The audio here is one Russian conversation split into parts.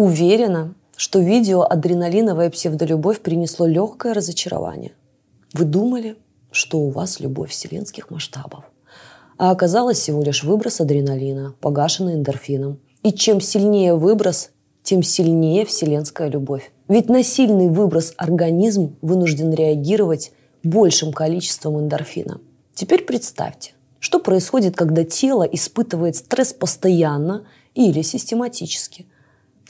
Уверена, что видео «Адреналиновая псевдолюбовь» принесло легкое разочарование. Вы думали, что у вас любовь вселенских масштабов. А оказалось всего лишь выброс адреналина, погашенный эндорфином. И чем сильнее выброс, тем сильнее вселенская любовь. Ведь на сильный выброс организм вынужден реагировать большим количеством эндорфина. Теперь представьте, что происходит, когда тело испытывает стресс постоянно или систематически.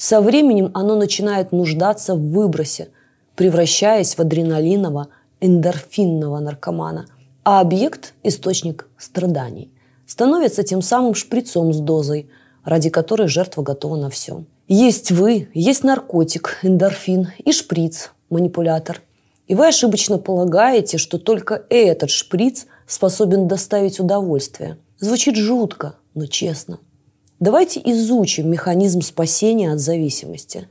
Со временем оно начинает нуждаться в выбросе, превращаясь в адреналиново эндорфинного наркомана, а объект – источник страданий. Становится тем самым шприцом с дозой, ради которой жертва готова на все. Есть вы, есть наркотик, эндорфин и шприц, манипулятор. И вы ошибочно полагаете, что только этот шприц способен доставить удовольствие. Звучит жутко, но честно. Давайте изучим механизм спасения от зависимости.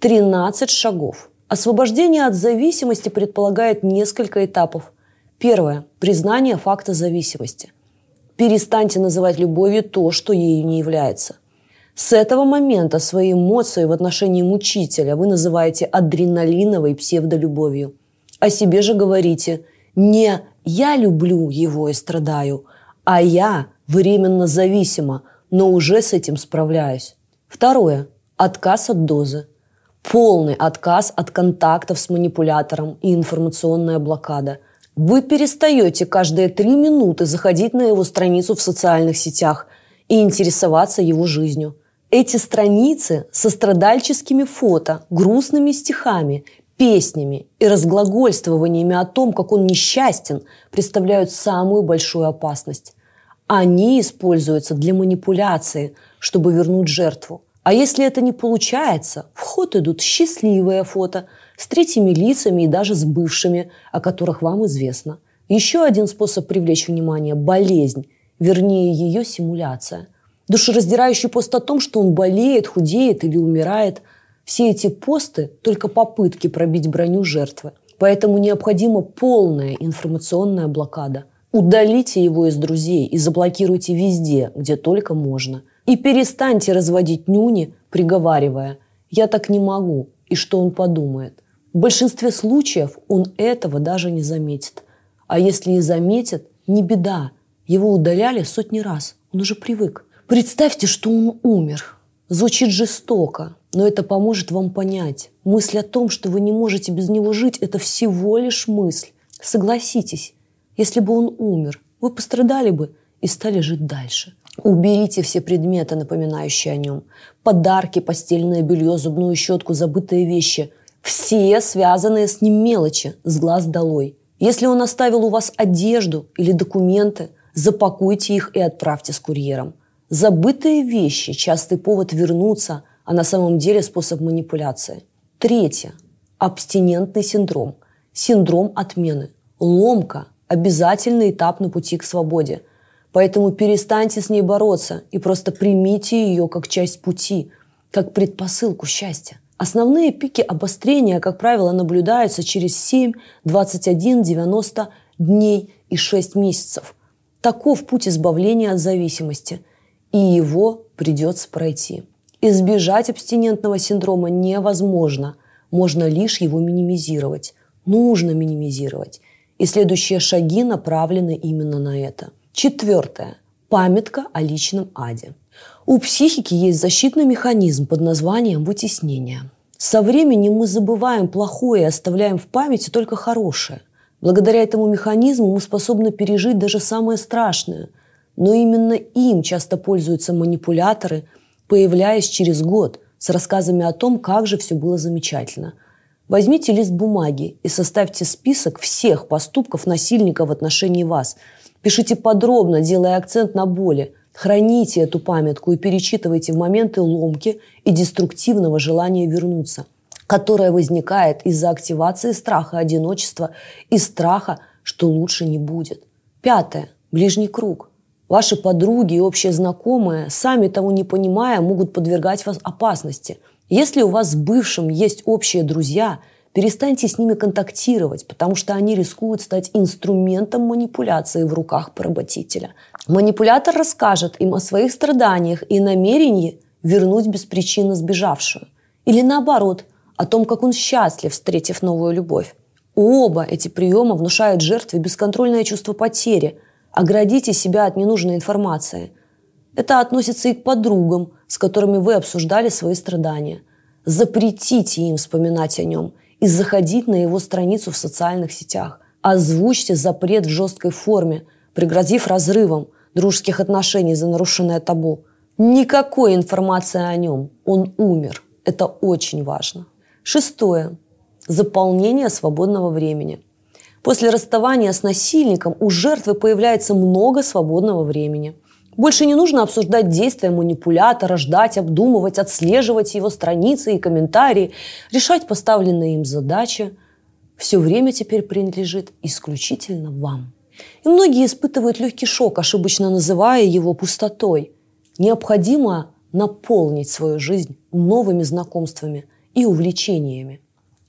13 шагов – Освобождение от зависимости предполагает несколько этапов. Первое – признание факта зависимости. Перестаньте называть любовью то, что ею не является. С этого момента свои эмоции в отношении мучителя вы называете адреналиновой псевдолюбовью. О себе же говорите не «я люблю его и страдаю», а «я временно зависима, но уже с этим справляюсь». Второе – отказ от дозы – полный отказ от контактов с манипулятором и информационная блокада. Вы перестаете каждые три минуты заходить на его страницу в социальных сетях и интересоваться его жизнью. Эти страницы со страдальческими фото, грустными стихами, песнями и разглагольствованиями о том, как он несчастен, представляют самую большую опасность. Они используются для манипуляции, чтобы вернуть жертву. А если это не получается, в ход идут счастливые фото с третьими лицами и даже с бывшими, о которых вам известно. Еще один способ привлечь внимание – болезнь, вернее ее симуляция. Душераздирающий пост о том, что он болеет, худеет или умирает. Все эти посты – только попытки пробить броню жертвы. Поэтому необходима полная информационная блокада. Удалите его из друзей и заблокируйте везде, где только можно – и перестаньте разводить нюни, приговаривая «я так не могу» и что он подумает. В большинстве случаев он этого даже не заметит. А если и заметит, не беда. Его удаляли сотни раз. Он уже привык. Представьте, что он умер. Звучит жестоко, но это поможет вам понять. Мысль о том, что вы не можете без него жить, это всего лишь мысль. Согласитесь, если бы он умер, вы пострадали бы и стали жить дальше. Уберите все предметы, напоминающие о нем. Подарки, постельное белье, зубную щетку, забытые вещи. Все связанные с ним мелочи, с глаз долой. Если он оставил у вас одежду или документы, запакуйте их и отправьте с курьером. Забытые вещи – частый повод вернуться, а на самом деле способ манипуляции. Третье. Абстинентный синдром. Синдром отмены. Ломка – обязательный этап на пути к свободе – Поэтому перестаньте с ней бороться и просто примите ее как часть пути, как предпосылку счастья. Основные пики обострения, как правило, наблюдаются через 7, 21, 90 дней и 6 месяцев. Таков путь избавления от зависимости, и его придется пройти. Избежать абстинентного синдрома невозможно, можно лишь его минимизировать. Нужно минимизировать. И следующие шаги направлены именно на это – Четвертое. Памятка о личном аде. У психики есть защитный механизм под названием вытеснение. Со временем мы забываем плохое и оставляем в памяти только хорошее. Благодаря этому механизму мы способны пережить даже самое страшное. Но именно им часто пользуются манипуляторы, появляясь через год с рассказами о том, как же все было замечательно. Возьмите лист бумаги и составьте список всех поступков насильника в отношении вас – Пишите подробно, делая акцент на боли. Храните эту памятку и перечитывайте в моменты ломки и деструктивного желания вернуться, которое возникает из-за активации страха одиночества и страха, что лучше не будет. Пятое. Ближний круг. Ваши подруги и общие знакомые, сами того не понимая, могут подвергать вас опасности. Если у вас с бывшим есть общие друзья – Перестаньте с ними контактировать, потому что они рискуют стать инструментом манипуляции в руках поработителя. Манипулятор расскажет им о своих страданиях и намерении вернуть беспричинно сбежавшую. Или наоборот, о том, как он счастлив, встретив новую любовь. Оба эти приема внушают жертве бесконтрольное чувство потери. Оградите себя от ненужной информации. Это относится и к подругам, с которыми вы обсуждали свои страдания. Запретите им вспоминать о нем и заходить на его страницу в социальных сетях. Озвучьте запрет в жесткой форме, пригрозив разрывом дружеских отношений за нарушенное табу. Никакой информации о нем. Он умер. Это очень важно. Шестое. Заполнение свободного времени. После расставания с насильником у жертвы появляется много свободного времени. Больше не нужно обсуждать действия манипулятора, ждать, обдумывать, отслеживать его страницы и комментарии, решать поставленные им задачи. Все время теперь принадлежит исключительно вам. И многие испытывают легкий шок, ошибочно называя его пустотой. Необходимо наполнить свою жизнь новыми знакомствами и увлечениями.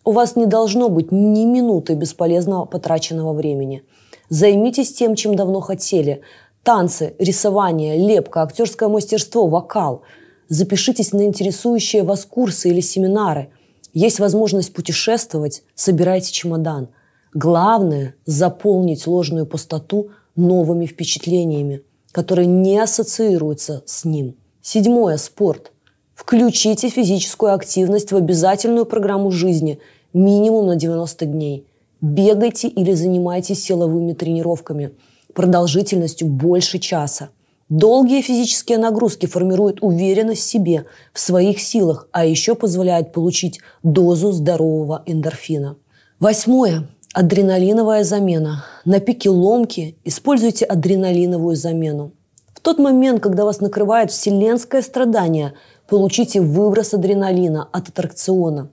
У вас не должно быть ни минуты бесполезного потраченного времени. Займитесь тем, чем давно хотели. Танцы, рисование, лепка, актерское мастерство, вокал. Запишитесь на интересующие вас курсы или семинары. Есть возможность путешествовать, собирайте чемодан. Главное – заполнить ложную пустоту новыми впечатлениями, которые не ассоциируются с ним. Седьмое – спорт. Включите физическую активность в обязательную программу жизни – минимум на 90 дней. Бегайте или занимайтесь силовыми тренировками продолжительностью больше часа. Долгие физические нагрузки формируют уверенность в себе, в своих силах, а еще позволяют получить дозу здорового эндорфина. Восьмое. Адреналиновая замена. На пике ломки используйте адреналиновую замену. В тот момент, когда вас накрывает вселенское страдание, получите выброс адреналина от аттракциона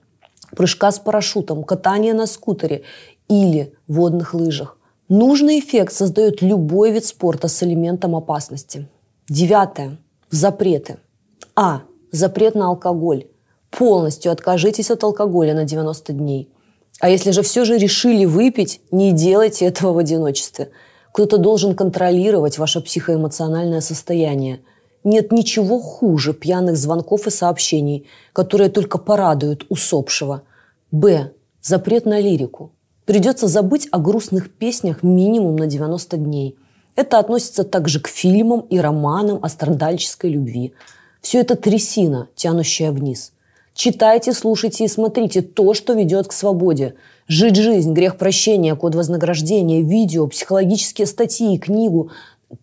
прыжка с парашютом, катания на скутере или водных лыжах. Нужный эффект создает любой вид спорта с элементом опасности. Девятое. Запреты. А. Запрет на алкоголь. Полностью откажитесь от алкоголя на 90 дней. А если же все же решили выпить, не делайте этого в одиночестве. Кто-то должен контролировать ваше психоэмоциональное состояние – нет ничего хуже пьяных звонков и сообщений, которые только порадуют усопшего. Б. Запрет на лирику. Придется забыть о грустных песнях минимум на 90 дней. Это относится также к фильмам и романам о страдальческой любви. Все это трясина, тянущая вниз. Читайте, слушайте и смотрите то, что ведет к свободе. Жить жизнь, грех прощения, код вознаграждения, видео, психологические статьи, книгу –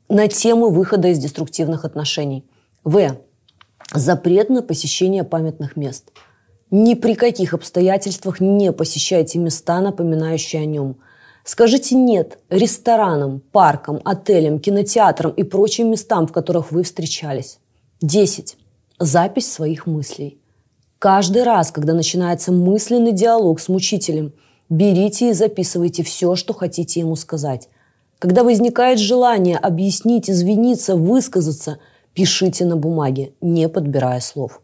на тему выхода из деструктивных отношений. В. Запрет на посещение памятных мест. Ни при каких обстоятельствах не посещайте места, напоминающие о нем. Скажите «нет» ресторанам, паркам, отелям, кинотеатрам и прочим местам, в которых вы встречались. 10. Запись своих мыслей. Каждый раз, когда начинается мысленный диалог с мучителем, берите и записывайте все, что хотите ему сказать – когда возникает желание объяснить, извиниться, высказаться, пишите на бумаге, не подбирая слов.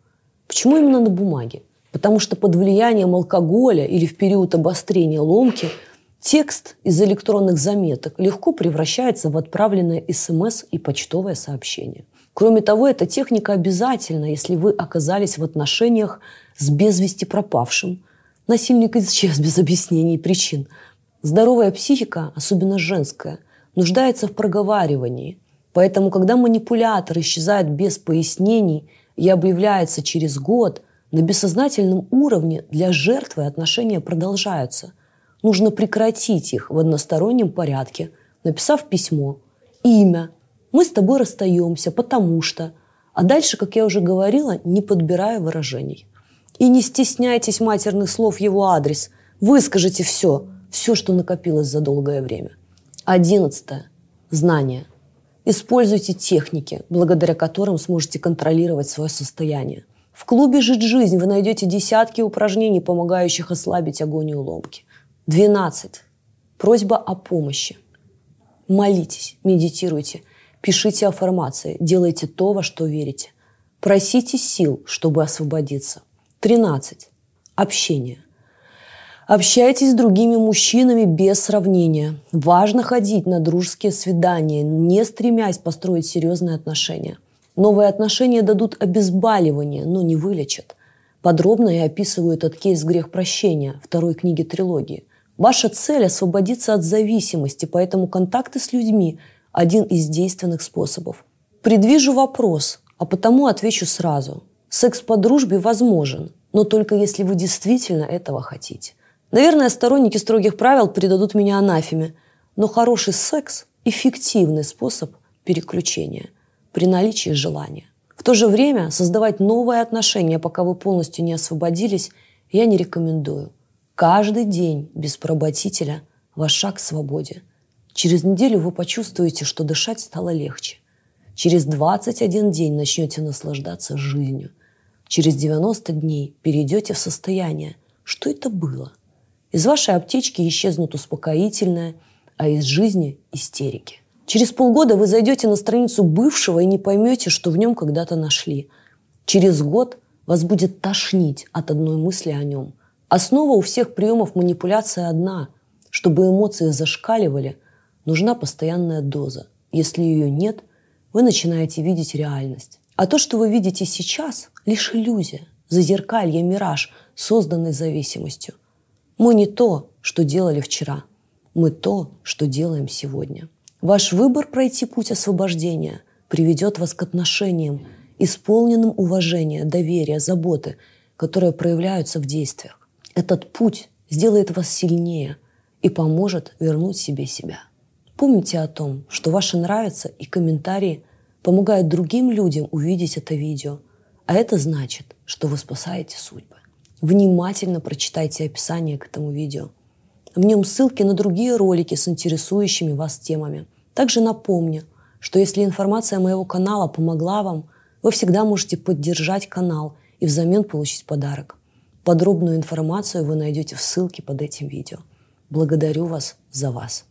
Почему именно на бумаге? Потому что под влиянием алкоголя или в период обострения ломки текст из электронных заметок легко превращается в отправленное СМС и почтовое сообщение. Кроме того, эта техника обязательна, если вы оказались в отношениях с без вести пропавшим. Насильник исчез без объяснений и причин. Здоровая психика, особенно женская, нуждается в проговаривании. Поэтому, когда манипулятор исчезает без пояснений и объявляется через год, на бессознательном уровне для жертвы отношения продолжаются. Нужно прекратить их в одностороннем порядке, написав письмо, имя. Мы с тобой расстаемся, потому что. А дальше, как я уже говорила, не подбирая выражений. И не стесняйтесь матерных слов его адрес. Выскажите все, все, что накопилось за долгое время. Одиннадцатое. Знания. Используйте техники, благодаря которым сможете контролировать свое состояние. В клубе «Жить жизнь» вы найдете десятки упражнений, помогающих ослабить агонию ломки. 12. Просьба о помощи. Молитесь, медитируйте, пишите аффирмации, делайте то, во что верите. Просите сил, чтобы освободиться. 13. Общение. Общайтесь с другими мужчинами без сравнения. Важно ходить на дружеские свидания, не стремясь построить серьезные отношения. Новые отношения дадут обезболивание, но не вылечат. Подробно я описываю этот кейс «Грех прощения» второй книги трилогии. Ваша цель – освободиться от зависимости, поэтому контакты с людьми – один из действенных способов. Предвижу вопрос, а потому отвечу сразу. Секс по дружбе возможен, но только если вы действительно этого хотите. Наверное, сторонники строгих правил предадут меня анафеме, но хороший секс – эффективный способ переключения при наличии желания. В то же время создавать новые отношения, пока вы полностью не освободились, я не рекомендую. Каждый день без поработителя – ваш шаг к свободе. Через неделю вы почувствуете, что дышать стало легче. Через 21 день начнете наслаждаться жизнью. Через 90 дней перейдете в состояние «что это было?». Из вашей аптечки исчезнут успокоительное, а из жизни – истерики. Через полгода вы зайдете на страницу бывшего и не поймете, что в нем когда-то нашли. Через год вас будет тошнить от одной мысли о нем. Основа у всех приемов манипуляции одна. Чтобы эмоции зашкаливали, нужна постоянная доза. Если ее нет, вы начинаете видеть реальность. А то, что вы видите сейчас, лишь иллюзия, зазеркалье, мираж, созданный зависимостью. Мы не то, что делали вчера. Мы то, что делаем сегодня. Ваш выбор пройти путь освобождения приведет вас к отношениям, исполненным уважения, доверия, заботы, которые проявляются в действиях. Этот путь сделает вас сильнее и поможет вернуть себе себя. Помните о том, что ваши нравятся и комментарии помогают другим людям увидеть это видео, а это значит, что вы спасаете судьбы. Внимательно прочитайте описание к этому видео – в нем ссылки на другие ролики с интересующими вас темами. Также напомню, что если информация моего канала помогла вам, вы всегда можете поддержать канал и взамен получить подарок. Подробную информацию вы найдете в ссылке под этим видео. Благодарю вас за вас.